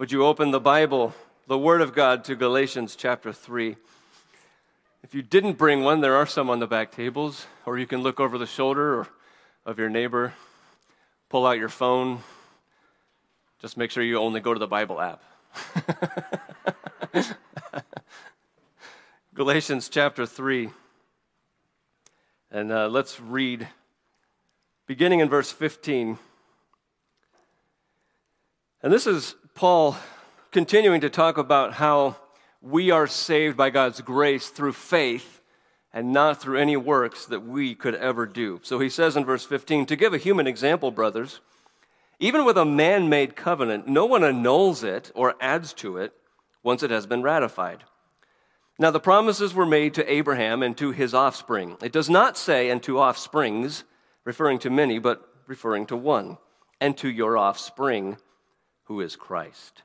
Would you open the Bible, the Word of God, to Galatians chapter 3? If you didn't bring one, there are some on the back tables, or you can look over the shoulder of your neighbor, pull out your phone. Just make sure you only go to the Bible app. Galatians chapter 3. And uh, let's read, beginning in verse 15. And this is Paul continuing to talk about how we are saved by God's grace through faith and not through any works that we could ever do. So he says in verse 15 To give a human example, brothers, even with a man made covenant, no one annuls it or adds to it once it has been ratified. Now, the promises were made to Abraham and to his offspring. It does not say, and to offsprings, referring to many, but referring to one, and to your offspring who is Christ.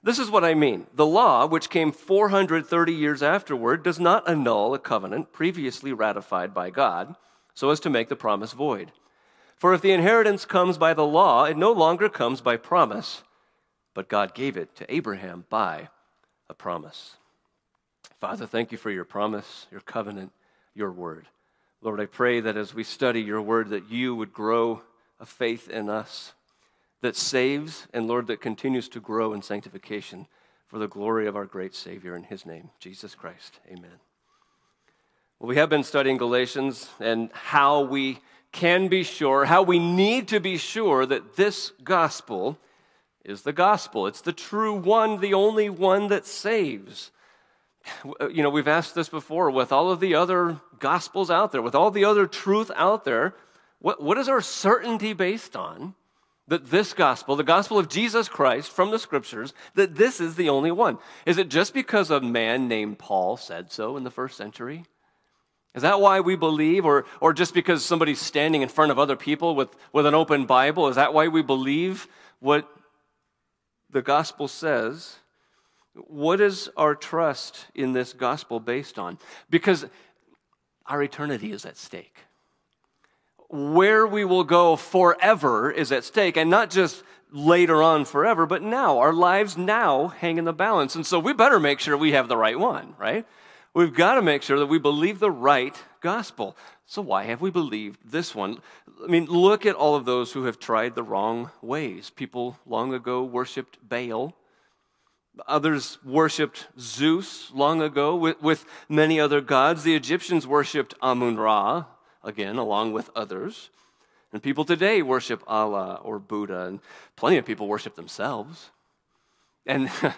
This is what I mean. The law, which came 430 years afterward, does not annul a covenant previously ratified by God so as to make the promise void. For if the inheritance comes by the law, it no longer comes by promise, but God gave it to Abraham by a promise. Father, thank you for your promise, your covenant, your word. Lord, I pray that as we study your word, that you would grow a faith in us that saves, and Lord, that continues to grow in sanctification for the glory of our great Savior in His name, Jesus Christ. Amen. Well, we have been studying Galatians and how we can be sure, how we need to be sure that this gospel is the gospel. It's the true one, the only one that saves. You know, we've asked this before with all of the other gospels out there, with all the other truth out there, what, what is our certainty based on? That this gospel, the gospel of Jesus Christ from the scriptures, that this is the only one? Is it just because a man named Paul said so in the first century? Is that why we believe? Or, or just because somebody's standing in front of other people with, with an open Bible? Is that why we believe what the gospel says? What is our trust in this gospel based on? Because our eternity is at stake where we will go forever is at stake, and not just later on forever, but now. Our lives now hang in the balance. And so we better make sure we have the right one, right? We've got to make sure that we believe the right gospel. So why have we believed this one? I mean, look at all of those who have tried the wrong ways. People long ago worshiped Baal. Others worshiped Zeus long ago with, with many other gods. The Egyptians worshiped Amun Ra, again, along with others. And people today worship Allah or Buddha, and plenty of people worship themselves. And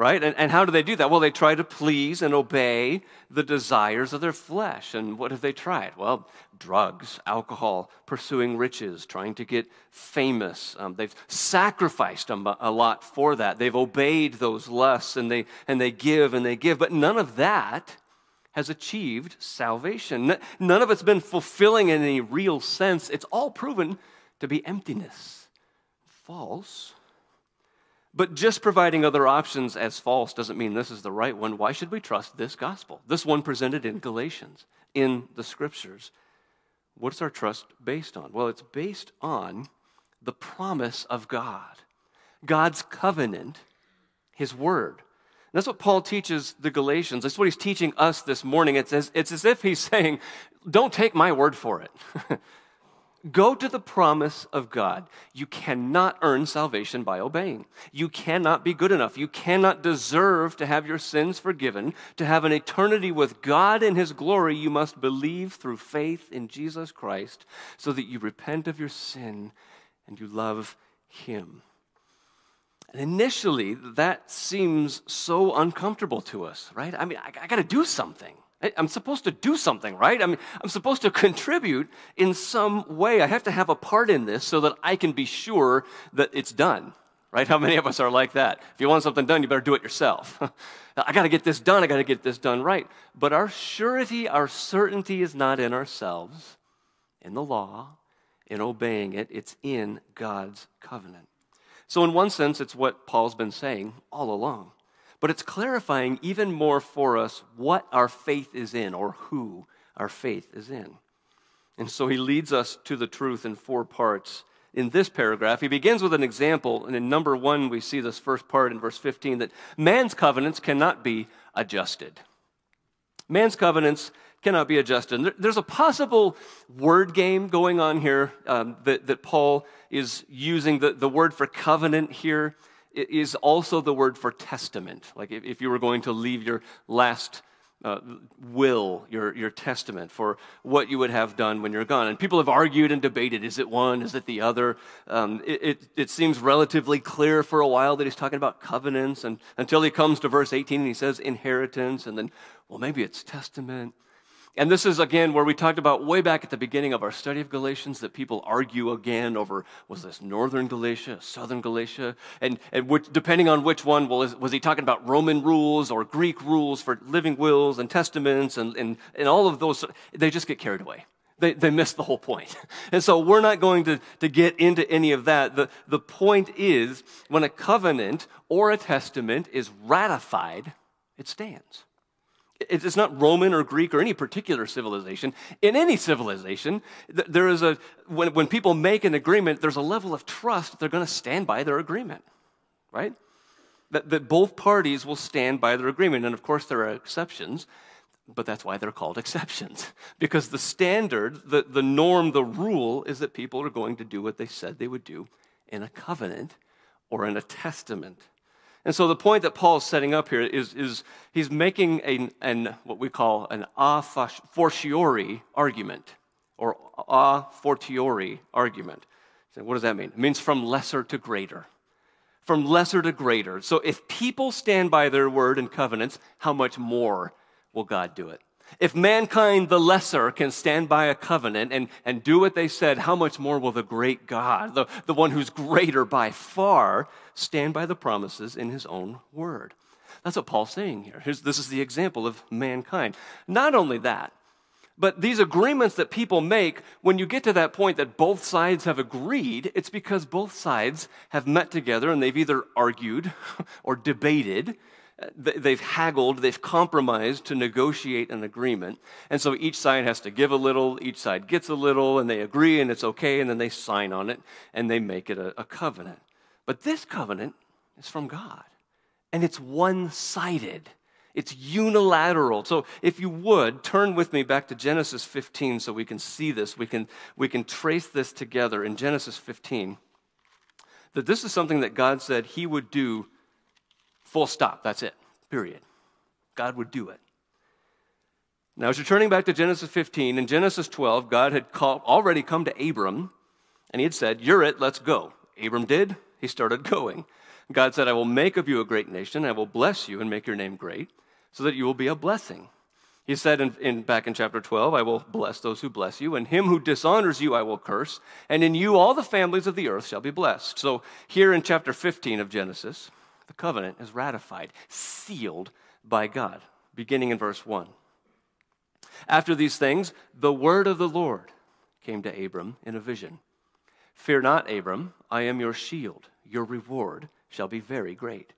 right? And, and how do they do that? Well, they try to please and obey the desires of their flesh. And what have they tried? Well, drugs, alcohol, pursuing riches, trying to get famous. Um, they've sacrificed a lot for that. They've obeyed those lusts, and they and they give and they give. But none of that has achieved salvation. None of it's been fulfilling in any real sense. It's all proven to be emptiness, false. But just providing other options as false doesn't mean this is the right one. Why should we trust this gospel? This one presented in Galatians, in the scriptures. What's our trust based on? Well, it's based on the promise of God, God's covenant, His word that's what Paul teaches the Galatians. That's what he's teaching us this morning. It's as, it's as if he's saying, Don't take my word for it. Go to the promise of God. You cannot earn salvation by obeying. You cannot be good enough. You cannot deserve to have your sins forgiven. To have an eternity with God in His glory, you must believe through faith in Jesus Christ so that you repent of your sin and you love Him. And initially, that seems so uncomfortable to us, right? I mean, I, I got to do something. I, I'm supposed to do something, right? I mean, I'm supposed to contribute in some way. I have to have a part in this so that I can be sure that it's done, right? How many of us are like that? If you want something done, you better do it yourself. I got to get this done. I got to get this done right. But our surety, our certainty is not in ourselves, in the law, in obeying it. It's in God's covenant. So, in one sense, it's what Paul's been saying all along. But it's clarifying even more for us what our faith is in or who our faith is in. And so he leads us to the truth in four parts in this paragraph. He begins with an example, and in number one, we see this first part in verse 15 that man's covenants cannot be adjusted. Man's covenants cannot be adjusted. There's a possible word game going on here um, that, that Paul is using. The, the word for covenant here is also the word for testament. Like if, if you were going to leave your last uh, will, your, your testament for what you would have done when you're gone. And people have argued and debated is it one, is it the other? Um, it, it, it, seems relatively clear for a while that he's talking about covenants and, until he comes to verse 18 and he says inheritance, and then, well, maybe it's testament. And this is again where we talked about way back at the beginning of our study of Galatians that people argue again over was this northern Galatia, southern Galatia, and, and which, depending on which one, was, was he talking about Roman rules or Greek rules for living wills and testaments and, and, and all of those? They just get carried away. They, they miss the whole point. And so we're not going to, to get into any of that. The, the point is when a covenant or a testament is ratified, it stands. It's not Roman or Greek or any particular civilization. In any civilization, there is a, when, when people make an agreement, there's a level of trust they're going to stand by their agreement, right? That, that both parties will stand by their agreement. And of course, there are exceptions, but that's why they're called exceptions. Because the standard, the, the norm, the rule is that people are going to do what they said they would do in a covenant or in a testament. And so the point that Paul is setting up here is, is he's making a, an, what we call an a fortiori argument, or a fortiori argument. So what does that mean? It means from lesser to greater. From lesser to greater. So if people stand by their word and covenants, how much more will God do it? If mankind, the lesser, can stand by a covenant and, and do what they said, how much more will the great God, the, the one who's greater by far, stand by the promises in his own word? That's what Paul's saying here. Here's, this is the example of mankind. Not only that, but these agreements that people make, when you get to that point that both sides have agreed, it's because both sides have met together and they've either argued or debated they've haggled, they've compromised to negotiate an agreement. And so each side has to give a little, each side gets a little, and they agree and it's okay, and then they sign on it and they make it a, a covenant. But this covenant is from God, and it's one sided. It's unilateral. So if you would, turn with me back to Genesis 15 so we can see this. We can, we can trace this together in Genesis 15. That this is something that God said he would do Full stop. That's it. Period. God would do it. Now, as you're turning back to Genesis 15, in Genesis 12, God had already come to Abram, and he had said, You're it, let's go. Abram did. He started going. God said, I will make of you a great nation. I will bless you and make your name great, so that you will be a blessing. He said in, in, back in chapter 12, I will bless those who bless you, and him who dishonors you I will curse, and in you all the families of the earth shall be blessed. So here in chapter 15 of Genesis, the covenant is ratified, sealed by God, beginning in verse 1. After these things, the word of the Lord came to Abram in a vision Fear not, Abram, I am your shield. Your reward shall be very great.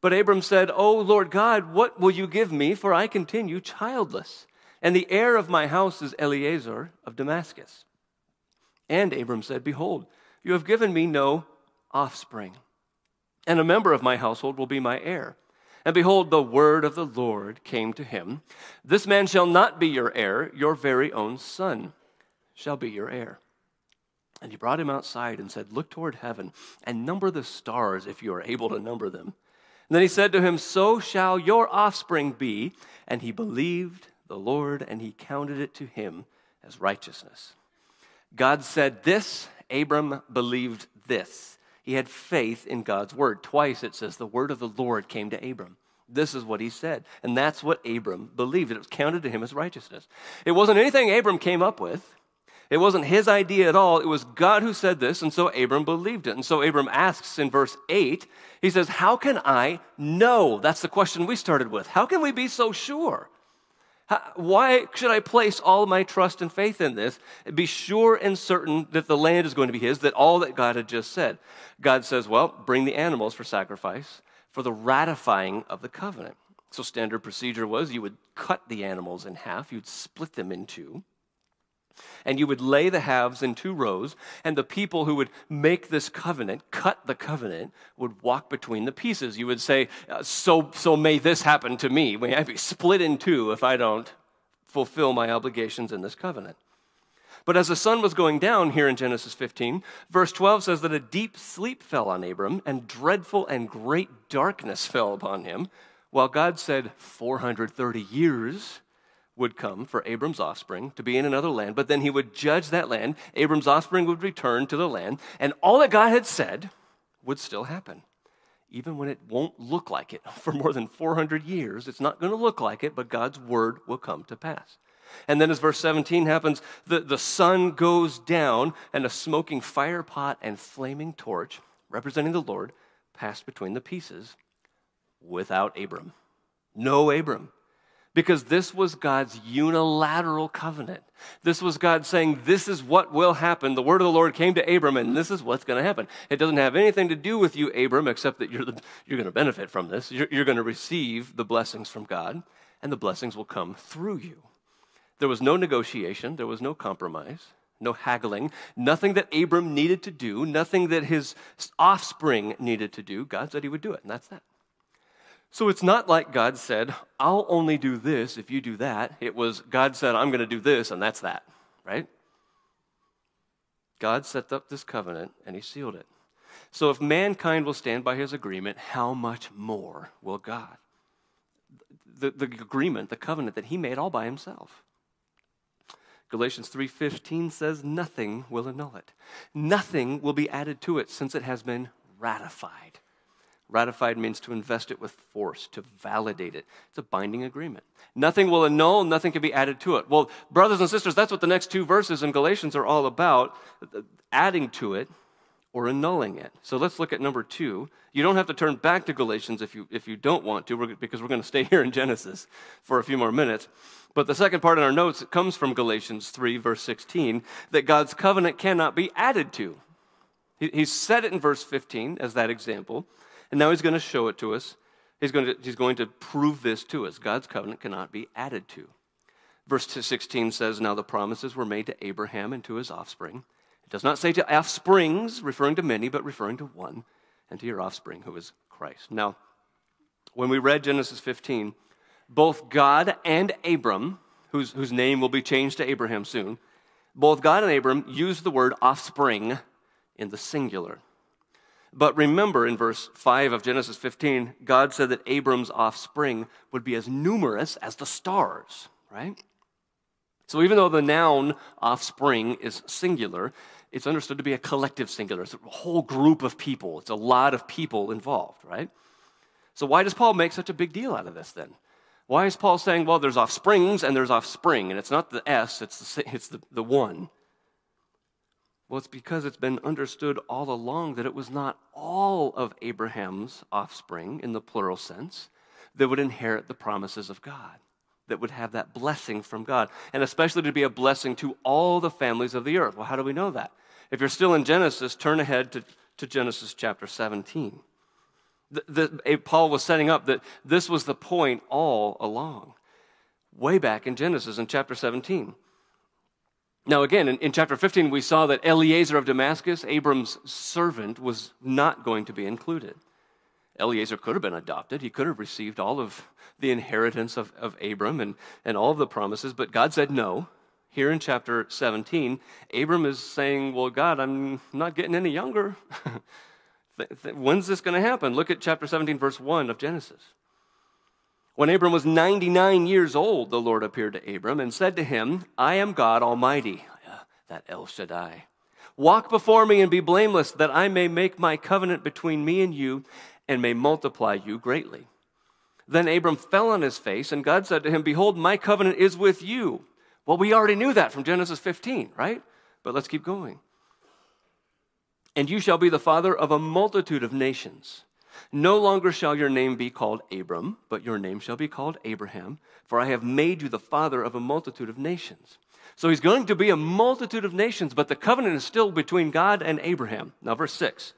But Abram said, O Lord God, what will you give me? For I continue childless, and the heir of my house is Eliezer of Damascus. And Abram said, Behold, you have given me no offspring and a member of my household will be my heir. And behold, the word of the Lord came to him This man shall not be your heir, your very own son shall be your heir. And he brought him outside and said, Look toward heaven and number the stars if you are able to number them. And then he said to him, So shall your offspring be. And he believed the Lord, and he counted it to him as righteousness. God said this, Abram believed this. He had faith in God's word. Twice it says the word of the Lord came to Abram. This is what he said. And that's what Abram believed. It was counted to him as righteousness. It wasn't anything Abram came up with. It wasn't his idea at all. It was God who said this, and so Abram believed it. And so Abram asks in verse 8, he says, How can I know? That's the question we started with. How can we be so sure? Why should I place all my trust and faith in this? Be sure and certain that the land is going to be his, that all that God had just said. God says, well, bring the animals for sacrifice for the ratifying of the covenant. So, standard procedure was you would cut the animals in half, you'd split them in two. And you would lay the halves in two rows, and the people who would make this covenant, cut the covenant, would walk between the pieces. You would say, uh, So, so may this happen to me. May I be split in two if I don't fulfill my obligations in this covenant. But as the sun was going down here in Genesis 15, verse 12 says that a deep sleep fell on Abram, and dreadful and great darkness fell upon him, while God said, 430 years would come for Abram's offspring to be in another land, but then he would judge that land. Abram's offspring would return to the land, and all that God had said would still happen. Even when it won't look like it for more than 400 years, it's not going to look like it, but God's word will come to pass. And then, as verse 17 happens, the, the sun goes down, and a smoking fire pot and flaming torch, representing the Lord, passed between the pieces without Abram. No Abram because this was God's unilateral covenant. This was God saying, This is what will happen. The word of the Lord came to Abram, and this is what's going to happen. It doesn't have anything to do with you, Abram, except that you're, you're going to benefit from this. You're, you're going to receive the blessings from God, and the blessings will come through you. There was no negotiation, there was no compromise, no haggling, nothing that Abram needed to do, nothing that his offspring needed to do. God said he would do it, and that's that. So it's not like God said, I'll only do this if you do that. It was God said, I'm going to do this, and that's that, right? God set up this covenant and he sealed it. So if mankind will stand by his agreement, how much more will God? The, the agreement, the covenant that he made all by himself. Galatians 3:15 says nothing will annul it. Nothing will be added to it since it has been ratified. Ratified means to invest it with force, to validate it. It's a binding agreement. Nothing will annul, nothing can be added to it. Well, brothers and sisters, that's what the next two verses in Galatians are all about uh, adding to it or annulling it. So let's look at number two. You don't have to turn back to Galatians if you, if you don't want to, because we're going to stay here in Genesis for a few more minutes. But the second part in our notes comes from Galatians 3, verse 16, that God's covenant cannot be added to. He, he said it in verse 15 as that example. And now he's going to show it to us. He's going to, he's going to prove this to us. God's covenant cannot be added to. Verse 16 says, Now the promises were made to Abraham and to his offspring. It does not say to offsprings, referring to many, but referring to one, and to your offspring, who is Christ. Now, when we read Genesis 15, both God and Abram, whose, whose name will be changed to Abraham soon, both God and Abram used the word offspring in the singular. But remember in verse 5 of Genesis 15, God said that Abram's offspring would be as numerous as the stars, right? So even though the noun offspring is singular, it's understood to be a collective singular. It's a whole group of people. It's a lot of people involved, right? So why does Paul make such a big deal out of this then? Why is Paul saying, well, there's offsprings and there's offspring, and it's not the S, it's the, it's the, the one? Well, it's because it's been understood all along that it was not all of Abraham's offspring, in the plural sense, that would inherit the promises of God, that would have that blessing from God, and especially to be a blessing to all the families of the earth. Well, how do we know that? If you're still in Genesis, turn ahead to, to Genesis chapter 17. The, the, Paul was setting up that this was the point all along, way back in Genesis in chapter 17. Now, again, in, in, chapter 15, we saw that Eliezer of Damascus, Abram's servant, was not going to be included. Eliezer could have been adopted. He could have received all of the inheritance of, of Abram and, and all of the promises, but God said no. Here in chapter 17, Abram is saying, Well, God, I'm not getting any younger. When's this going to happen? Look at chapter 17, verse 1 of Genesis. When Abram was 99 years old, the Lord appeared to Abram and said to him, I am God Almighty, uh, that El Shaddai. Walk before me and be blameless, that I may make my covenant between me and you and may multiply you greatly. Then Abram fell on his face, and God said to him, Behold, my covenant is with you. Well, we already knew that from Genesis 15, right? But let's keep going. And you shall be the father of a multitude of nations. No longer shall your name be called Abram, but your name shall be called Abraham, for I have made you the father of a multitude of nations. So he's going to be a multitude of nations, but the covenant is still between God and Abraham. Now, verse 6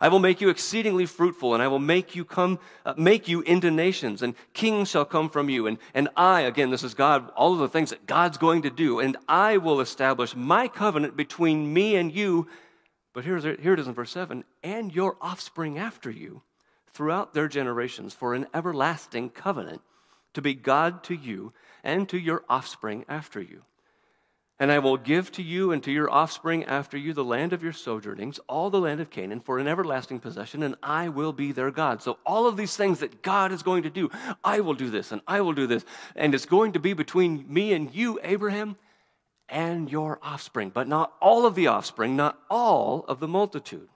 I will make you exceedingly fruitful, and I will make you come, uh, make you into nations, and kings shall come from you. And, and I, again, this is God, all of the things that God's going to do, and I will establish my covenant between me and you. But here's, here it is in verse 7 and your offspring after you throughout their generations for an everlasting covenant to be God to you and to your offspring after you. And I will give to you and to your offspring after you the land of your sojournings, all the land of Canaan, for an everlasting possession, and I will be their God. So, all of these things that God is going to do, I will do this and I will do this. And it's going to be between me and you, Abraham, and your offspring, but not all of the offspring, not all of the multitude.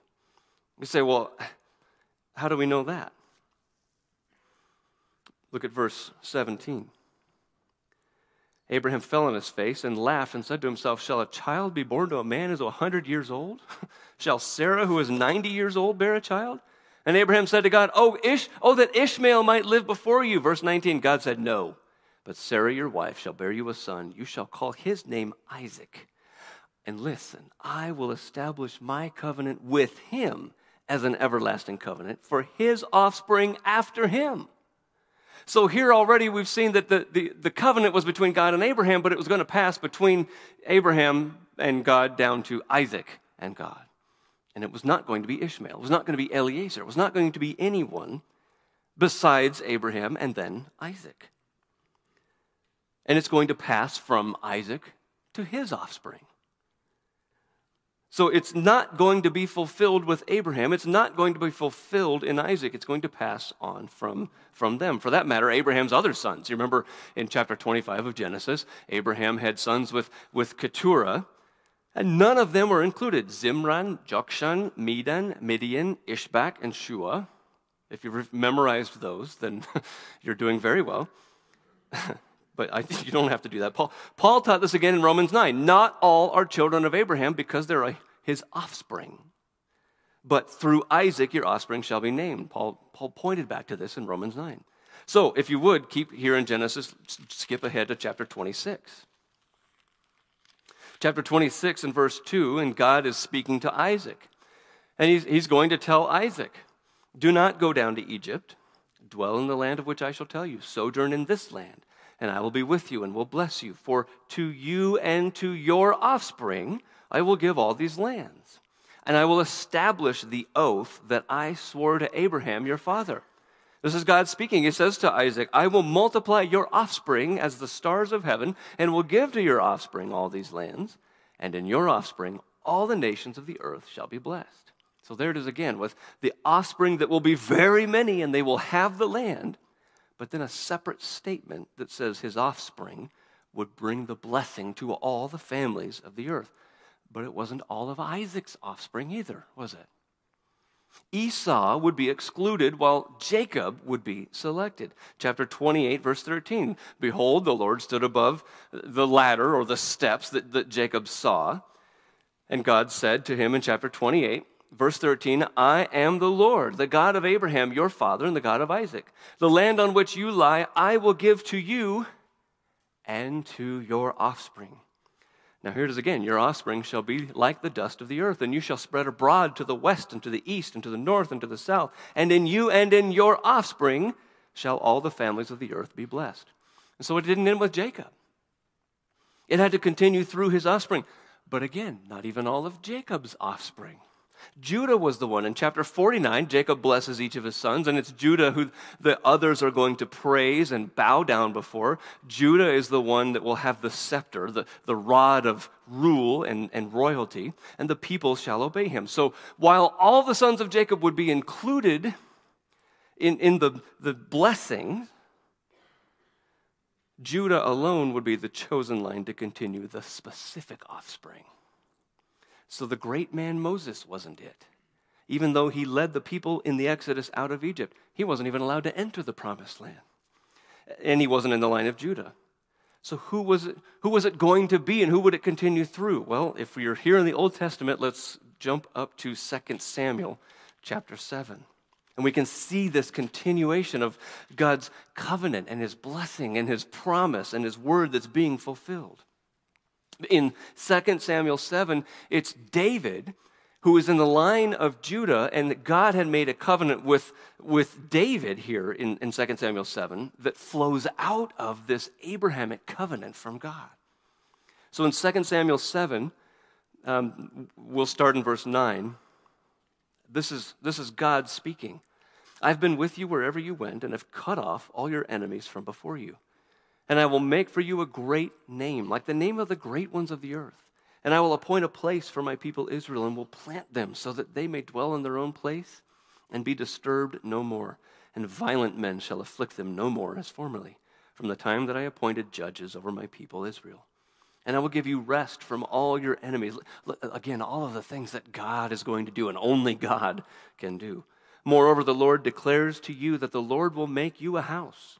You say, well, how do we know that? Look at verse 17. Abraham fell on his face and laughed and said to himself, Shall a child be born to a man who is a hundred years old? Shall Sarah, who is ninety years old, bear a child? And Abraham said to God, Oh, Ish, oh, that Ishmael might live before you. Verse 19, God said, No, but Sarah, your wife, shall bear you a son. You shall call his name Isaac. And listen, I will establish my covenant with him as an everlasting covenant for his offspring after him. So here already we've seen that the, the, the covenant was between God and Abraham, but it was going to pass between Abraham and God down to Isaac and God. And it was not going to be Ishmael. It was not going to be Eliezer. It was not going to be anyone besides Abraham and then Isaac. And it's going to pass from Isaac to his offspring. So it's not going to be fulfilled with Abraham. It's not going to be fulfilled in Isaac. It's going to pass on from, from them. For that matter, Abraham's other sons. You remember in chapter 25 of Genesis, Abraham had sons with, with Keturah, and none of them were included Zimran, Jokshan, Medan, Midian, Ishbak, and Shua. If you've memorized those, then you're doing very well. but I, think you don't have to do that. Paul, Paul taught this again in Romans 9. Not all are children of Abraham because they're his offspring. But through Isaac your offspring shall be named. Paul, Paul pointed back to this in Romans 9. So if you would, keep here in Genesis, skip ahead to chapter 26. Chapter 26 and verse 2, and God is speaking to Isaac. And he's, he's going to tell Isaac, Do not go down to Egypt. Dwell in the land of which I shall tell you. Sojourn in this land and I will be with you and will bless you. For to you and to your offspring I will give all these lands. And I will establish the oath that I swore to Abraham your father. This is God speaking. He says to Isaac, I will multiply your offspring as the stars of heaven, and will give to your offspring all these lands. And in your offspring all the nations of the earth shall be blessed. So there it is again, with the offspring that will be very many, and they will have the land but then a separate statement that says his offspring would bring the blessing to all the families of the earth. But it wasn't all of Isaac's offspring either, was it? Esau would be excluded while Jacob would be selected. Chapter 28, verse 13 Behold, the Lord stood above the ladder or the steps that, that Jacob saw. And God said to him in chapter 28, Verse 13 I am the Lord, the God of Abraham, your father, and the God of Isaac. The land on which you lie, I will give to you and to your offspring. Now, here it is again Your offspring shall be like the dust of the earth, and you shall spread abroad to the west, and to the east, and to the north, and to the south. And in you and in your offspring shall all the families of the earth be blessed. And so it didn't end with Jacob, it had to continue through his offspring. But again, not even all of Jacob's offspring. Judah was the one. In chapter 49, Jacob blesses each of his sons, and it's Judah who the others are going to praise and bow down before. Judah is the one that will have the scepter, the, the rod of rule and, and royalty, and the people shall obey him. So while all the sons of Jacob would be included in, in the, the blessing, Judah alone would be the chosen line to continue the specific offspring. So the great man Moses wasn't it. Even though he led the people in the Exodus out of Egypt, he wasn't even allowed to enter the promised land. And he wasn't in the line of Judah. So who was it, who was it going to be and who would it continue through? Well, if we are here in the Old Testament, let's jump up to 2 Samuel chapter 7. And we can see this continuation of God's covenant and his blessing and his promise and his word that's being fulfilled. In 2 Samuel 7, it's David who is in the line of Judah, and God had made a covenant with, with David here in, in 2 Samuel 7 that flows out of this Abrahamic covenant from God. So in 2 Samuel 7, um, we'll start in verse 9. This is, this is God speaking. I've been with you wherever you went and have cut off all your enemies from before you. And I will make for you a great name, like the name of the great ones of the earth. And I will appoint a place for my people Israel and will plant them so that they may dwell in their own place and be disturbed no more. And violent men shall afflict them no more as formerly, from the time that I appointed judges over my people Israel. And I will give you rest from all your enemies. Again, all of the things that God is going to do and only God can do. Moreover, the Lord declares to you that the Lord will make you a house.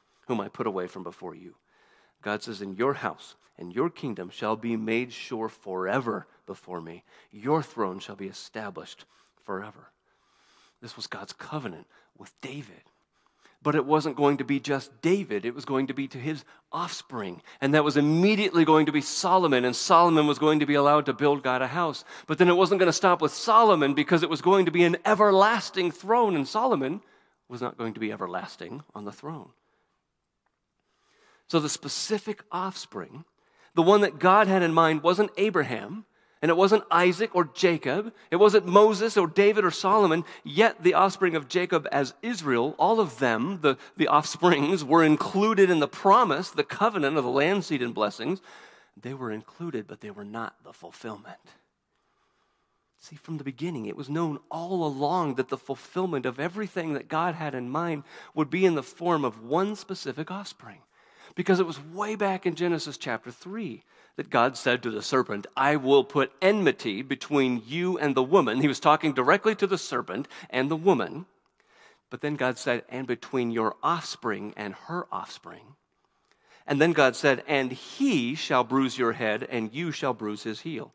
whom I put away from before you. God says, In your house and your kingdom shall be made sure forever before me. Your throne shall be established forever. This was God's covenant with David. But it wasn't going to be just David, it was going to be to his offspring. And that was immediately going to be Solomon, and Solomon was going to be allowed to build God a house. But then it wasn't going to stop with Solomon because it was going to be an everlasting throne, and Solomon was not going to be everlasting on the throne. So the specific offspring, the one that God had in mind, wasn't Abraham, and it wasn't Isaac or Jacob. It wasn't Moses or David or Solomon. Yet the offspring of Jacob as Israel, all of them, the, the offsprings, were included in the promise, the covenant of the land seed and blessings. They were included, but they were not the fulfillment. See, from the beginning, it was known all along that the fulfillment of everything that God had in mind would be in the form of one specific offspring. Because it was way back in Genesis chapter 3 that God said to the serpent, I will put enmity between you and the woman. He was talking directly to the serpent and the woman. But then God said, and between your offspring and her offspring. And then God said, and he shall bruise your head, and you shall bruise his heel.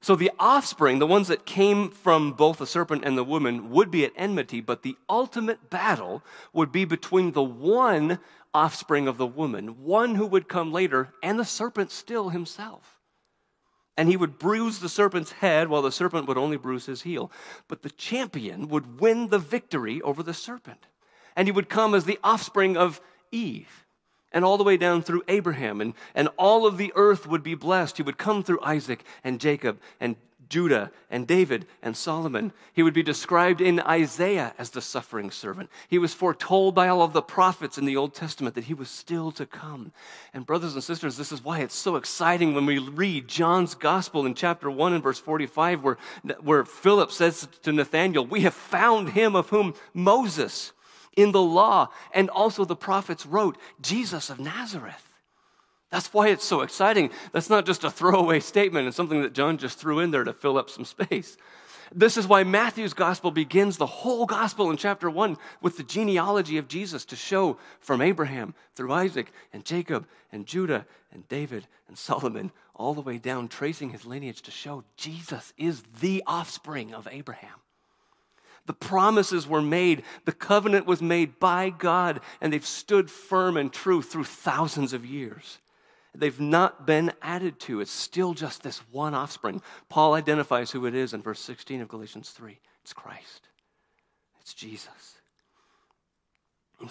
So the offspring, the ones that came from both the serpent and the woman, would be at enmity, but the ultimate battle would be between the one offspring of the woman, one who would come later, and the serpent still himself. And he would bruise the serpent's head while the serpent would only bruise his heel. But the champion would win the victory over the serpent. And he would come as the offspring of Eve and all the way down through Abraham, and, and all of the earth would be blessed. He would come through Isaac and Jacob and Judah and David and Solomon. He would be described in Isaiah as the suffering servant. He was foretold by all of the prophets in the Old Testament that he was still to come. And, brothers and sisters, this is why it's so exciting when we read John's gospel in chapter 1 and verse 45, where, where Philip says to Nathanael, We have found him of whom Moses in the law and also the prophets wrote, Jesus of Nazareth. That's why it's so exciting. That's not just a throwaway statement and something that John just threw in there to fill up some space. This is why Matthew's gospel begins the whole gospel in chapter 1 with the genealogy of Jesus to show from Abraham through Isaac and Jacob and Judah and David and Solomon, all the way down, tracing his lineage to show Jesus is the offspring of Abraham. The promises were made, the covenant was made by God, and they've stood firm and true through thousands of years. They've not been added to. It's still just this one offspring. Paul identifies who it is in verse 16 of Galatians 3 it's Christ, it's Jesus.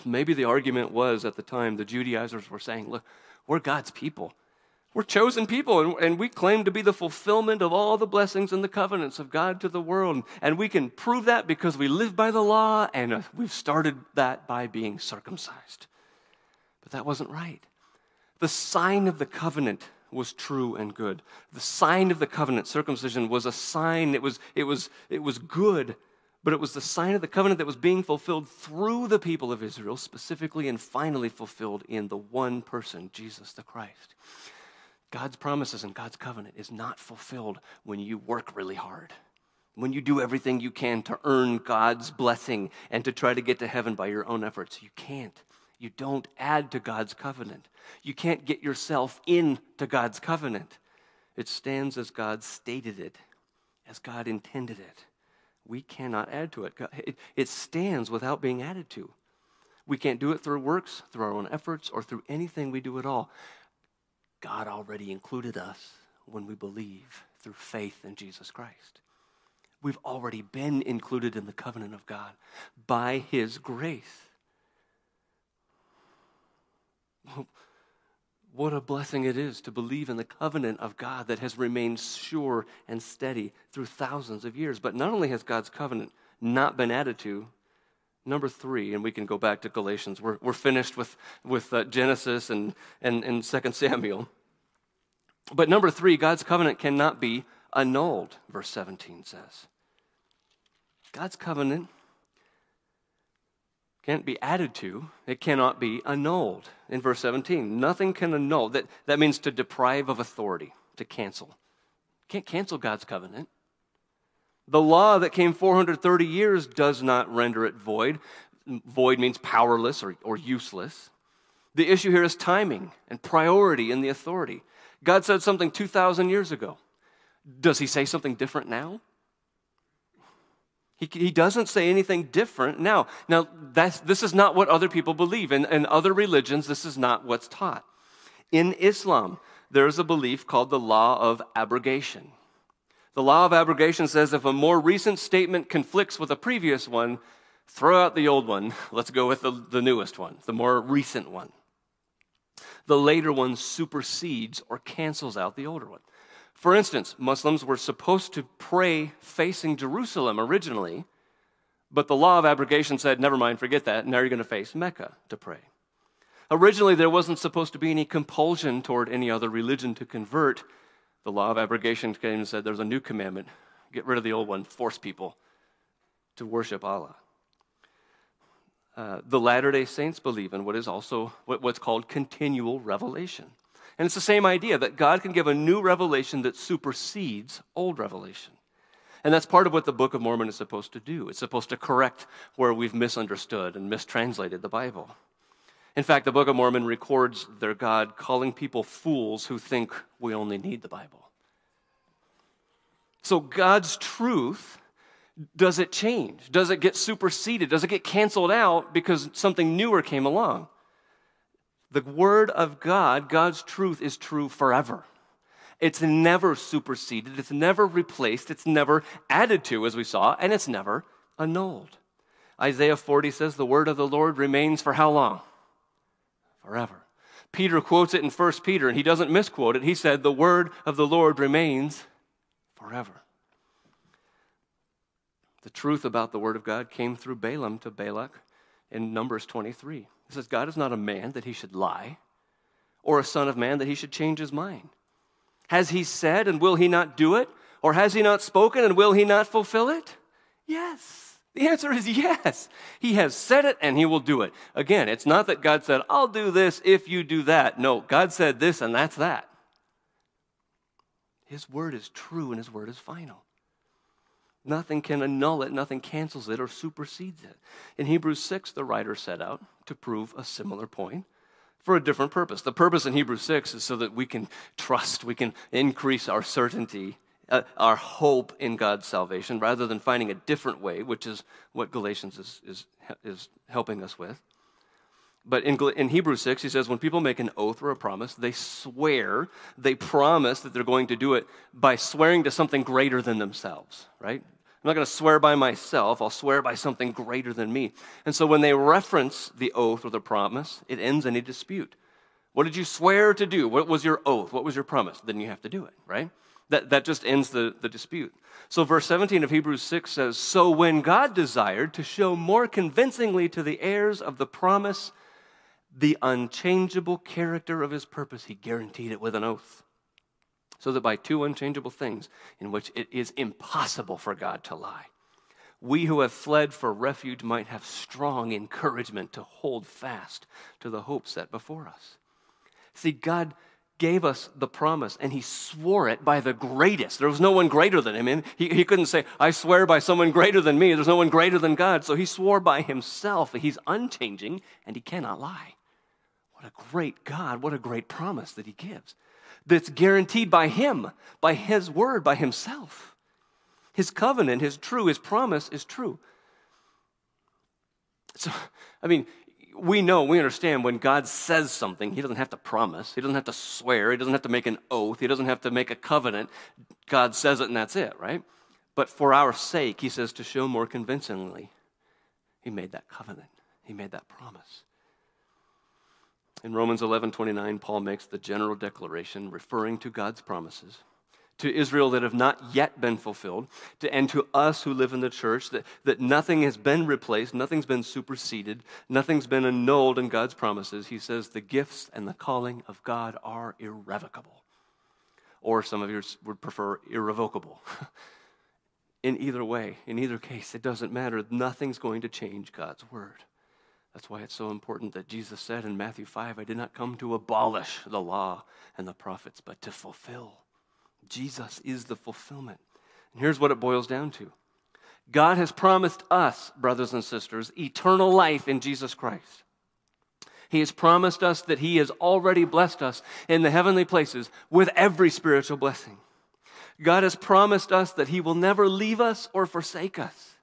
Maybe the argument was at the time the Judaizers were saying, look, we're God's people. We're chosen people, and, and, we claim to be the fulfillment of all the blessings and the covenants of God to the world. And we can prove that because we live by the law, and uh, we've started that by being circumcised. But that wasn't right. The sign of the covenant was true and good. The sign of the covenant, circumcision, was a sign, it was, it was, it was good, but it was the sign of the covenant that was being fulfilled through the people of Israel, specifically and finally fulfilled in the one person, Jesus the Christ. God's promises and God's covenant is not fulfilled when you work really hard. when you do everything you can to earn God's blessing and to try to get to heaven by your own efforts. You can't. You don't add to God's covenant. You can't get yourself into God's covenant. It stands as God stated it, as God intended it. We cannot add to it. It stands without being added to. We can't do it through works, through our own efforts, or through anything we do at all. God already included us when we believe through faith in Jesus Christ. We've already been included in the covenant of God by His grace. What a blessing it is to believe in the covenant of God that has remained sure and steady through thousands of years. But not only has God's covenant not been added to, number three, and we can go back to Galatians. We're, we're finished with, with uh, Genesis and, and, and 2 Samuel. But number three, God's covenant cannot be annulled, verse 17 says. God's covenant can't be added to, it cannot be annulled. In verse 17, nothing can annul. That, that means to deprive of authority, to cancel. Can't cancel God's covenant. The law that came 430 years does not render it void. Void means powerless or, or useless. The issue here is timing and priority in the authority. God said something 2,000 years ago. Does he say something different now? He, he doesn't say anything different now. Now, that's, this is not what other people believe. In, in other religions, this is not what's taught. In Islam, there's a belief called the law of abrogation. The law of abrogation says if a more recent statement conflicts with a previous one, throw out the old one. Let's go with the, the newest one, the more recent one. The later one supersedes or cancels out the older one. For instance, Muslims were supposed to pray facing Jerusalem originally, but the law of abrogation said, never mind, forget that. Now you're going to face Mecca to pray. Originally, there wasn't supposed to be any compulsion toward any other religion to convert. The law of abrogation came and said, there's a new commandment. Get rid of the old one, force people to worship Allah. Uh, the Latter day Saints believe in what is also what, what's called continual revelation. And it's the same idea that God can give a new revelation that supersedes old revelation. And that's part of what the Book of Mormon is supposed to do. It's supposed to correct where we've misunderstood and mistranslated the Bible. In fact, the Book of Mormon records their God calling people fools who think we only need the Bible. So God's truth, does it change? Does it get superseded? Does it get canceled out because something newer came along? The Word of God, God's truth, is true forever. It's never superseded, it's never replaced, it's never added to, as we saw, and it's never annulled. Isaiah 40 says, The word of the Lord remains for how long? Forever. Peter quotes it in 1 Peter, and he doesn't misquote it. He said, The word of the Lord remains forever. The truth about the word of God came through Balaam to Balak in Numbers 23. It says, God is not a man that he should lie, or a son of man that he should change his mind. Has he said, and will he not do it? Or has he not spoken, and will he not fulfill it? Yes. The answer is yes. He has said it, and he will do it. Again, it's not that God said, I'll do this if you do that. No, God said this, and that's that. His word is true, and his word is final. Nothing can annul it, nothing cancels it or supersedes it. In Hebrews 6, the writer set out to prove a similar point for a different purpose. The purpose in Hebrews 6 is so that we can trust, we can increase our certainty, uh, our hope in God's salvation, rather than finding a different way, which is what Galatians is, is, is helping us with. But in, in Hebrews 6, he says when people make an oath or a promise, they swear, they promise that they're going to do it by swearing to something greater than themselves, right? I'm not going to swear by myself. I'll swear by something greater than me. And so when they reference the oath or the promise, it ends any dispute. What did you swear to do? What was your oath? What was your promise? Then you have to do it, right? That, that just ends the, the dispute. So, verse 17 of Hebrews 6 says So when God desired to show more convincingly to the heirs of the promise the unchangeable character of his purpose, he guaranteed it with an oath so that by two unchangeable things in which it is impossible for God to lie, we who have fled for refuge might have strong encouragement to hold fast to the hope set before us. See, God gave us the promise and he swore it by the greatest. There was no one greater than him. He, he couldn't say, I swear by someone greater than me. There's no one greater than God. So he swore by himself. That he's unchanging and he cannot lie. What a great God. What a great promise that he gives. That's guaranteed by him, by his word, by himself. His covenant is true. His promise is true. So, I mean, we know, we understand when God says something, He doesn't have to promise, He doesn't have to swear, He doesn't have to make an oath, He doesn't have to make a covenant. God says it and that's it, right? But for our sake, He says to show more convincingly, He made that covenant, He made that promise. In Romans 11 29, Paul makes the general declaration referring to God's promises to Israel that have not yet been fulfilled, to, and to us who live in the church, that, that nothing has been replaced, nothing's been superseded, nothing's been annulled in God's promises. He says the gifts and the calling of God are irrevocable. Or some of you would prefer irrevocable. in either way, in either case, it doesn't matter. Nothing's going to change God's word. That's why it's so important that Jesus said in Matthew 5 I did not come to abolish the law and the prophets, but to fulfill. Jesus is the fulfillment. And here's what it boils down to God has promised us, brothers and sisters, eternal life in Jesus Christ. He has promised us that He has already blessed us in the heavenly places with every spiritual blessing. God has promised us that He will never leave us or forsake us.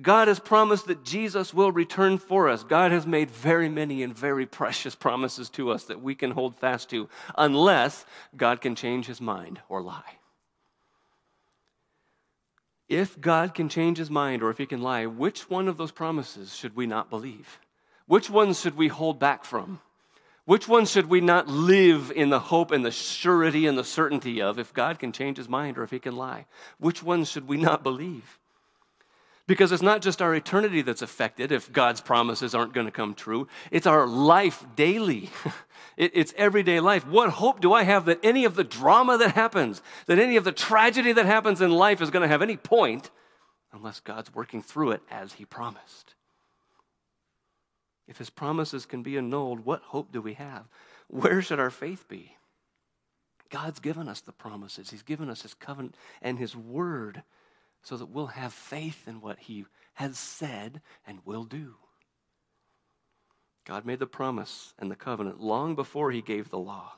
God has promised that Jesus will return for us. God has made very many and very precious promises to us that we can hold fast to, unless God can change his mind or lie. If God can change his mind or if he can lie, which one of those promises should we not believe? Which ones should we hold back from? Which ones should we not live in the hope and the surety and the certainty of if God can change his mind or if he can lie? Which ones should we not believe? Because it's not just our eternity that's affected if God's promises aren't going to come true, it's our life daily. it's everyday life. What hope do I have that any of the drama that happens, that any of the tragedy that happens in life is going to have any point unless God's working through it as He promised? If His promises can be annulled, what hope do we have? Where should our faith be? God's given us the promises, He's given us His covenant and His word so that we'll have faith in what He has said and will do. God made the promise and the covenant long before He gave the law.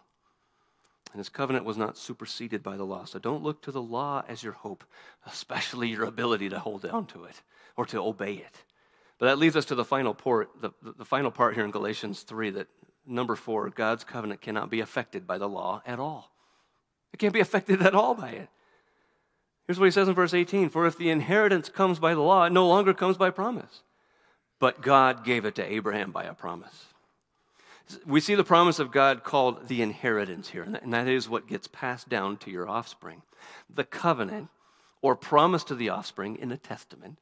And His covenant was not superseded by the law. So don't look to the law as your hope, especially your ability to hold on to it or to obey it. But that leads us to the final part, the, the final part here in Galatians 3 that number four, God's covenant cannot be affected by the law at all. It can't be affected at all by it. Here's what he says in verse 18 For if the inheritance comes by the law, it no longer comes by promise. But God gave it to Abraham by a promise. We see the promise of God called the inheritance here, and that is what gets passed down to your offspring. The covenant or promise to the offspring in a testament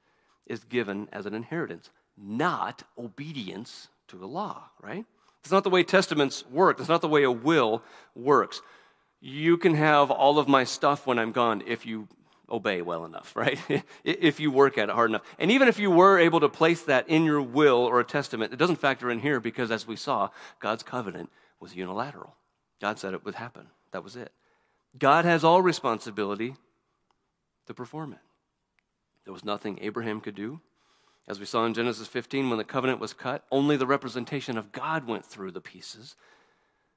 is given as an inheritance, not obedience to the law, right? It's not the way testaments work. It's not the way a will works. You can have all of my stuff when I'm gone if you obey well enough, right? if you work at it hard enough. And even if you were able to place that in your will or a testament, it doesn't factor in here because, as we saw, God's covenant was unilateral. God said it would happen. That was it. God has all responsibility to perform it. There was nothing Abraham could do. As we saw in Genesis 15, when the covenant was cut, only the representation of God went through the pieces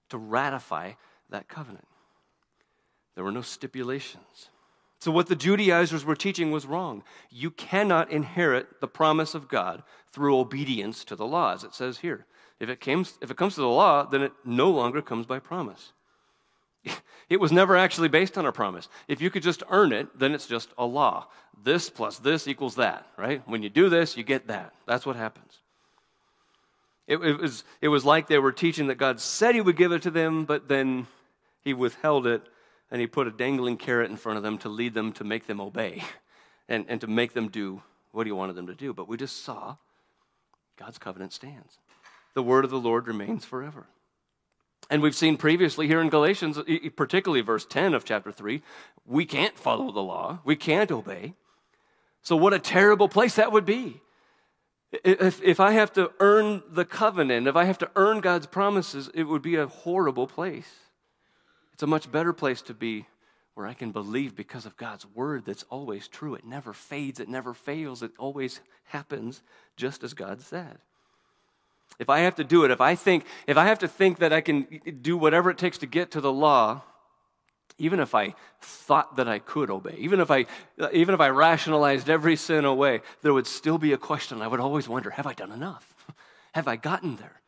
to ratify that covenant. There were no stipulations. So, what the Judaizers were teaching was wrong. You cannot inherit the promise of God through obedience to the law, as it says here. If it, comes, if it comes to the law, then it no longer comes by promise. It was never actually based on a promise. If you could just earn it, then it's just a law. This plus this equals that, right? When you do this, you get that. That's what happens. It, it, was, it was like they were teaching that God said He would give it to them, but then He withheld it and he put a dangling carrot in front of them to lead them to make them obey and, and to make them do what he wanted them to do. But we just saw God's covenant stands. The word of the Lord remains forever. And we've seen previously here in Galatians, particularly verse 10 of chapter 3, we can't follow the law, we can't obey. So, what a terrible place that would be. If, if I have to earn the covenant, if I have to earn God's promises, it would be a horrible place. It's a much better place to be where I can believe because of God's word that's always true. It never fades, it never fails, it always happens just as God said. If I have to do it, if I think, if I have to think that I can do whatever it takes to get to the law, even if I thought that I could obey, even if I, even if I rationalized every sin away, there would still be a question. I would always wonder have I done enough? have I gotten there?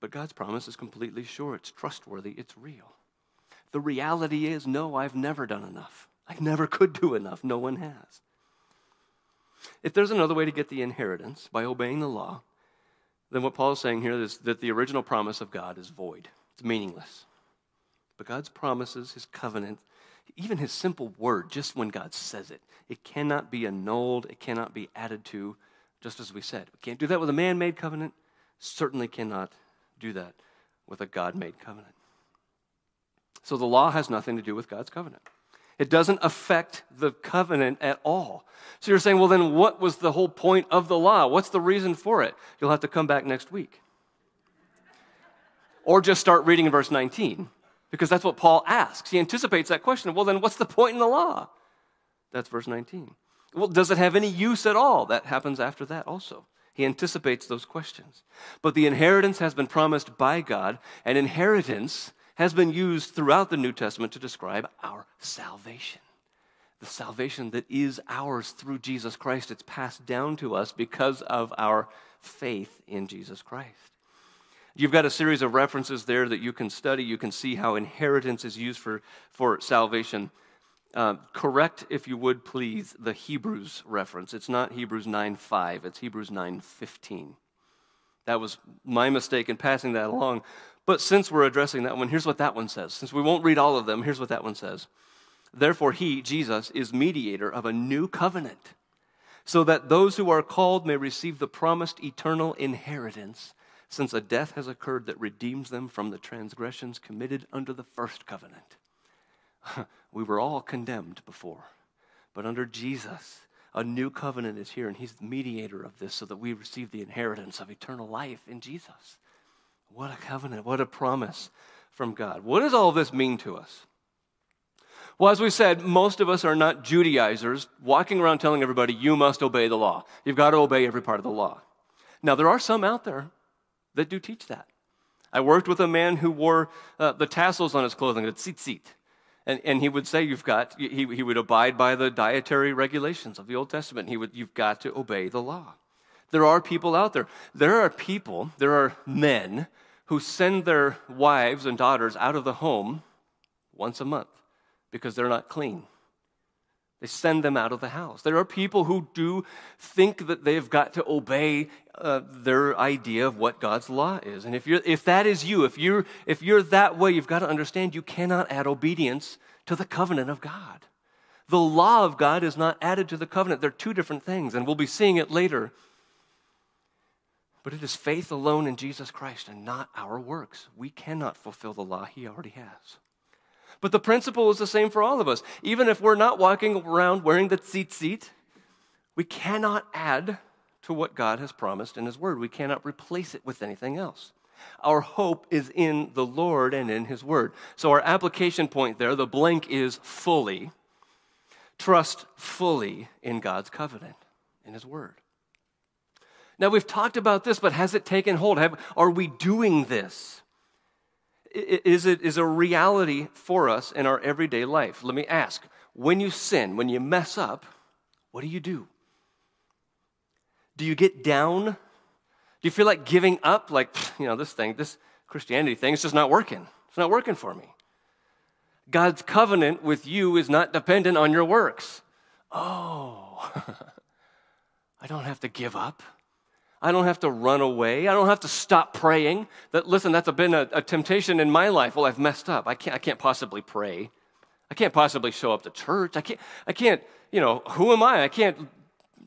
But God's promise is completely sure, it's trustworthy, it's real. The reality is no, I've never done enough. I never could do enough. No one has. If there's another way to get the inheritance by obeying the law, then what Paul is saying here is that the original promise of God is void, it's meaningless. But God's promises, his covenant, even his simple word, just when God says it, it cannot be annulled, it cannot be added to, just as we said. We can't do that with a man made covenant, certainly cannot do that with a God made covenant. So the law has nothing to do with God's covenant. It doesn't affect the covenant at all. So you're saying, well, then what was the whole point of the law? What's the reason for it? You'll have to come back next week. Or just start reading in verse 19 because that's what Paul asks. He anticipates that question. Well, then what's the point in the law? That's verse 19. Well, does it have any use at all? That happens after that also. He anticipates those questions. But the inheritance has been promised by God, and inheritance has been used throughout the New Testament to describe our salvation. The salvation that is ours through Jesus Christ. It's passed down to us because of our faith in Jesus Christ. You've got a series of references there that you can study. You can see how inheritance is used for, for salvation. Uh, correct, if you would please, the Hebrews reference. It's not Hebrews 9 5, it's Hebrews 9 15. That was my mistake in passing that along. But since we're addressing that one, here's what that one says. Since we won't read all of them, here's what that one says. Therefore, he, Jesus, is mediator of a new covenant, so that those who are called may receive the promised eternal inheritance since a death has occurred that redeems them from the transgressions committed under the first covenant. we were all condemned before, but under Jesus, a new covenant is here, and He's the mediator of this so that we receive the inheritance of eternal life in Jesus. What a covenant, what a promise from God. What does all this mean to us? Well, as we said, most of us are not Judaizers walking around telling everybody, you must obey the law. You've got to obey every part of the law. Now, there are some out there that do teach that. I worked with a man who wore uh, the tassels on his clothing, the tzitzit. And, and he would say, You've got, he, he would abide by the dietary regulations of the Old Testament. He would, You've got to obey the law. There are people out there. There are people, there are men who send their wives and daughters out of the home once a month because they're not clean. They send them out of the house. There are people who do think that they've got to obey uh, their idea of what God's law is. And if, you're, if that is you, if you're, if you're that way, you've got to understand you cannot add obedience to the covenant of God. The law of God is not added to the covenant. They're two different things, and we'll be seeing it later. But it is faith alone in Jesus Christ and not our works. We cannot fulfill the law, He already has. But the principle is the same for all of us. Even if we're not walking around wearing the tzitzit, we cannot add to what God has promised in His Word. We cannot replace it with anything else. Our hope is in the Lord and in His Word. So, our application point there, the blank is fully. Trust fully in God's covenant, in His Word. Now, we've talked about this, but has it taken hold? Have, are we doing this? Is it is a reality for us in our everyday life. Let me ask when you sin, when you mess up, what do you do? Do you get down? Do you feel like giving up? Like, you know, this thing, this Christianity thing, is just not working. It's not working for me. God's covenant with you is not dependent on your works. Oh, I don't have to give up. I don't have to run away. I don't have to stop praying. That listen, that's been a, a, temptation in my life. Well, I've messed up. I can't, I can't possibly pray. I can't possibly show up to church. I can't, I can't, you know, who am I? I can't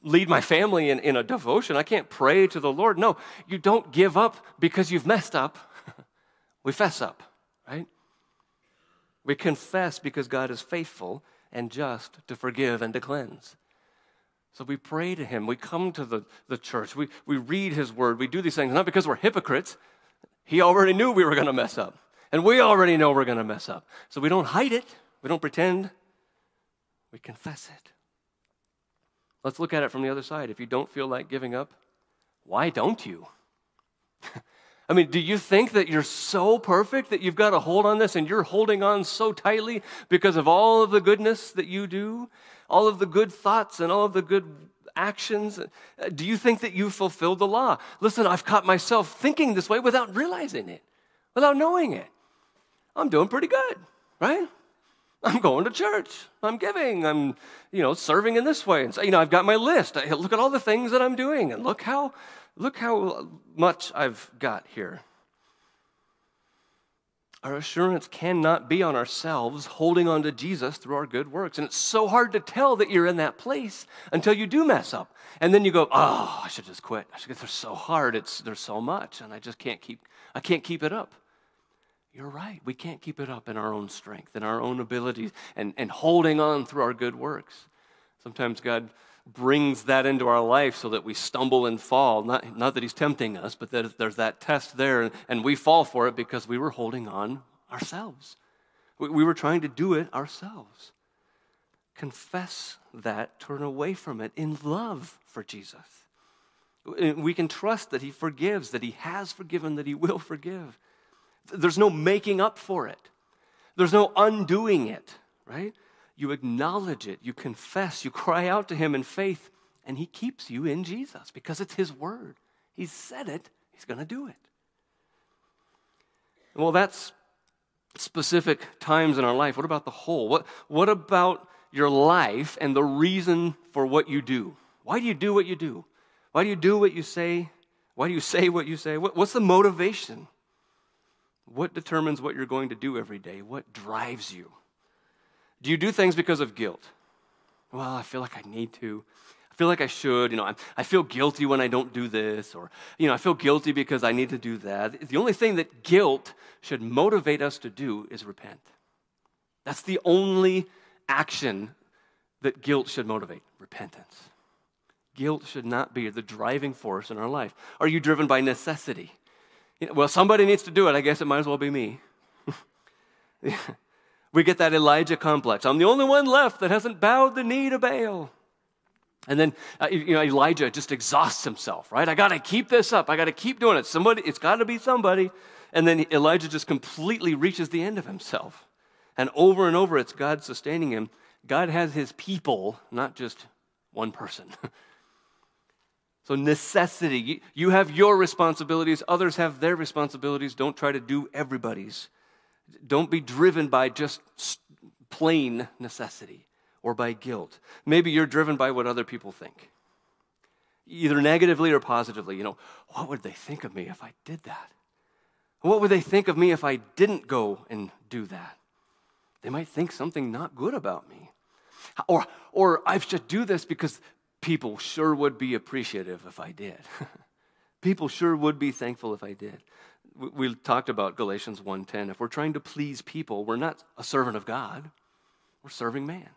lead my family in, in a devotion. I can't pray to the Lord. No, you don't give up because you've messed up. we fess up, right? We confess because God is faithful and just to forgive and to cleanse. So we pray to him. We come to the, the church. We, we read his word. We do these things not because we're hypocrites. He already knew we were going to mess up. And we already know we're going to mess up. So we don't hide it, we don't pretend, we confess it. Let's look at it from the other side. If you don't feel like giving up, why don't you? I mean, do you think that you're so perfect that you've got a hold on this and you're holding on so tightly because of all of the goodness that you do, all of the good thoughts and all of the good actions? Do you think that you fulfilled the law? Listen, I've caught myself thinking this way without realizing it, without knowing it. I'm doing pretty good, right? I'm going to church. I'm giving. I'm, you know, serving in this way. And so, you know, I've got my list. I, look at all the things that I'm doing, and look how, look how much I've got here. Our assurance cannot be on ourselves, holding on to Jesus through our good works. And it's so hard to tell that you're in that place until you do mess up. And then you go, oh, I should just quit. I should, they're so hard. It's, there's so much, and I just can't keep, I can't keep it up. You're right. We can't keep it up in our own strength and our own abilities and, and holding on through our good works. Sometimes God brings that into our life so that we stumble and fall. Not, not that He's tempting us, but that there's that test there, and we fall for it because we were holding on ourselves. We, we were trying to do it ourselves. Confess that, turn away from it in love for Jesus. We can trust that He forgives, that He has forgiven, that He will forgive. There's no making up for it, there's no undoing it, right? You acknowledge it, you confess, you cry out to Him in faith, and He keeps you in Jesus because it's His word. He said it, He's going to do it. Well, that's specific times in our life. What about the whole? What, what about your life and the reason for what you do? Why do you do what you do? Why do you do what you say? Why do you say what you say? What, what's the motivation? What determines what you're going to do every day? What drives you? Do you do things because of guilt? Well, I feel like I need to. I feel like I should. You know, I, I feel guilty when I don't do this, or, you know, I feel guilty because I need to do that. The only thing that guilt should motivate us to do is repent. That's the only action that guilt should motivate repentance. Guilt should not be the driving force in our life. Are you driven by necessity? You know, well, somebody needs to do it. I guess it might as well be me. we get that Elijah complex. I'm the only one left that hasn't bowed the knee to Baal. And then, uh, you know, Elijah just exhausts himself, right? I got to keep this up. I got to keep doing it. Somebody, it's got to be somebody. And then Elijah just completely reaches the end of himself. And over and over, it's God sustaining him. God has his people, not just one person. So, necessity. You have your responsibilities, others have their responsibilities. Don't try to do everybody's. Don't be driven by just plain necessity or by guilt. Maybe you're driven by what other people think, either negatively or positively. You know, what would they think of me if I did that? What would they think of me if I didn't go and do that? They might think something not good about me. Or, or I should do this because people sure would be appreciative if I did. people sure would be thankful if I did. We talked about Galatians 1:10. If we're trying to please people, we're not a servant of God. We're serving man.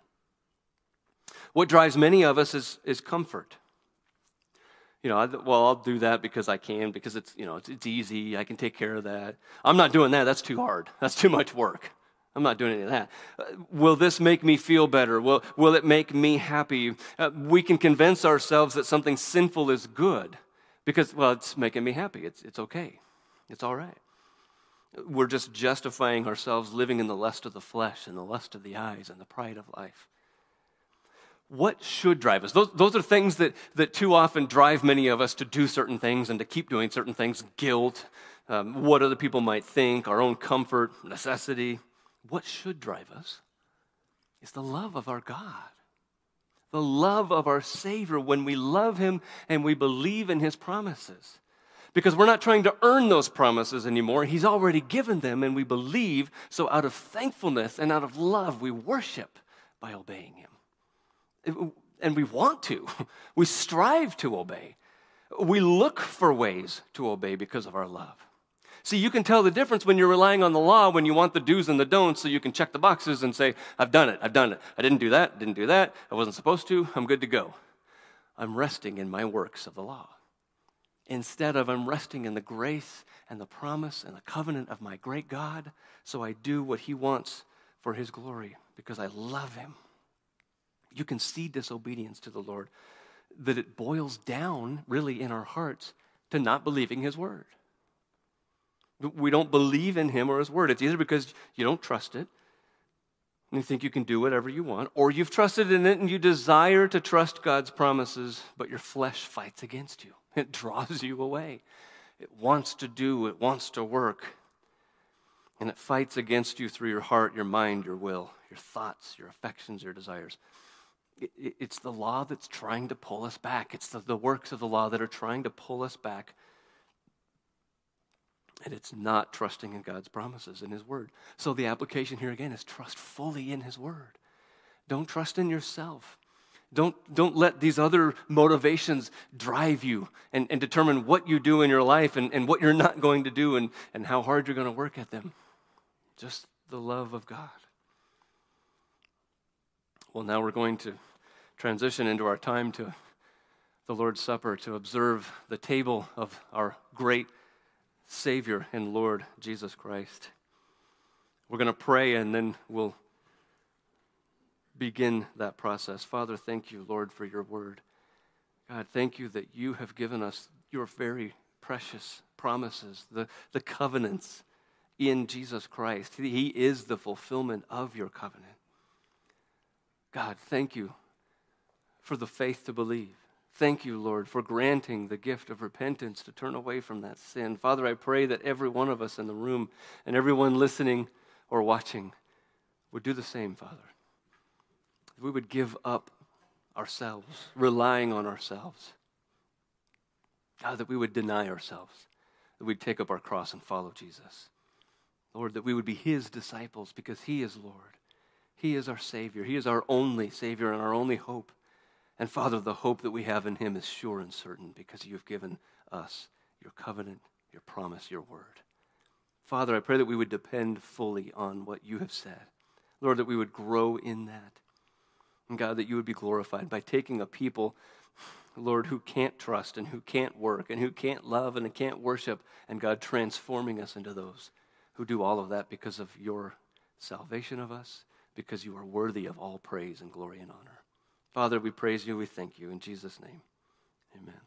What drives many of us is, is comfort. You know, well, I'll do that because I can, because it's, you know, it's, it's easy. I can take care of that. I'm not doing that. That's too hard. That's too much work. I'm not doing any of that. Uh, will this make me feel better? Will, will it make me happy? Uh, we can convince ourselves that something sinful is good because, well, it's making me happy. It's, it's okay. It's all right. We're just justifying ourselves living in the lust of the flesh and the lust of the eyes and the pride of life. What should drive us? Those, those are things that, that too often drive many of us to do certain things and to keep doing certain things guilt, um, what other people might think, our own comfort, necessity. What should drive us is the love of our God, the love of our Savior when we love Him and we believe in His promises. Because we're not trying to earn those promises anymore. He's already given them and we believe. So, out of thankfulness and out of love, we worship by obeying Him. And we want to, we strive to obey. We look for ways to obey because of our love. See, you can tell the difference when you're relying on the law, when you want the do's and the don'ts, so you can check the boxes and say, I've done it, I've done it. I didn't do that, didn't do that, I wasn't supposed to, I'm good to go. I'm resting in my works of the law. Instead of, I'm resting in the grace and the promise and the covenant of my great God, so I do what He wants for His glory because I love Him. You can see disobedience to the Lord, that it boils down really in our hearts to not believing His word. We don't believe in Him or His word. It's either because you don't trust it, and you think you can do whatever you want, or you've trusted in it and you desire to trust God's promises, but your flesh fights against you. It draws you away. It wants to do, it wants to work. And it fights against you through your heart, your mind, your will, your thoughts, your affections, your desires. It's the law that's trying to pull us back. It's the, the works of the law that are trying to pull us back and it's not trusting in God's promises in His Word. So the application here again is trust fully in His Word. Don't trust in yourself. Don't, don't let these other motivations drive you and, and determine what you do in your life and, and what you're not going to do and, and how hard you're going to work at them. Just the love of God. Well, now we're going to transition into our time to the Lord's Supper to observe the table of our great Savior and Lord Jesus Christ. We're going to pray and then we'll begin that process. Father, thank you, Lord, for your word. God, thank you that you have given us your very precious promises, the, the covenants in Jesus Christ. He is the fulfillment of your covenant. God, thank you for the faith to believe. Thank you, Lord, for granting the gift of repentance to turn away from that sin. Father, I pray that every one of us in the room and everyone listening or watching would do the same, Father. We would give up ourselves, relying on ourselves. God, that we would deny ourselves, that we'd take up our cross and follow Jesus. Lord, that we would be His disciples because He is Lord. He is our Savior. He is our only Savior and our only hope. And Father, the hope that we have in him is sure and certain because you have given us your covenant, your promise, your word. Father, I pray that we would depend fully on what you have said. Lord, that we would grow in that. And God, that you would be glorified by taking a people, Lord, who can't trust and who can't work and who can't love and can't worship, and God, transforming us into those who do all of that because of your salvation of us, because you are worthy of all praise and glory and honor. Father, we praise you. We thank you. In Jesus' name, amen.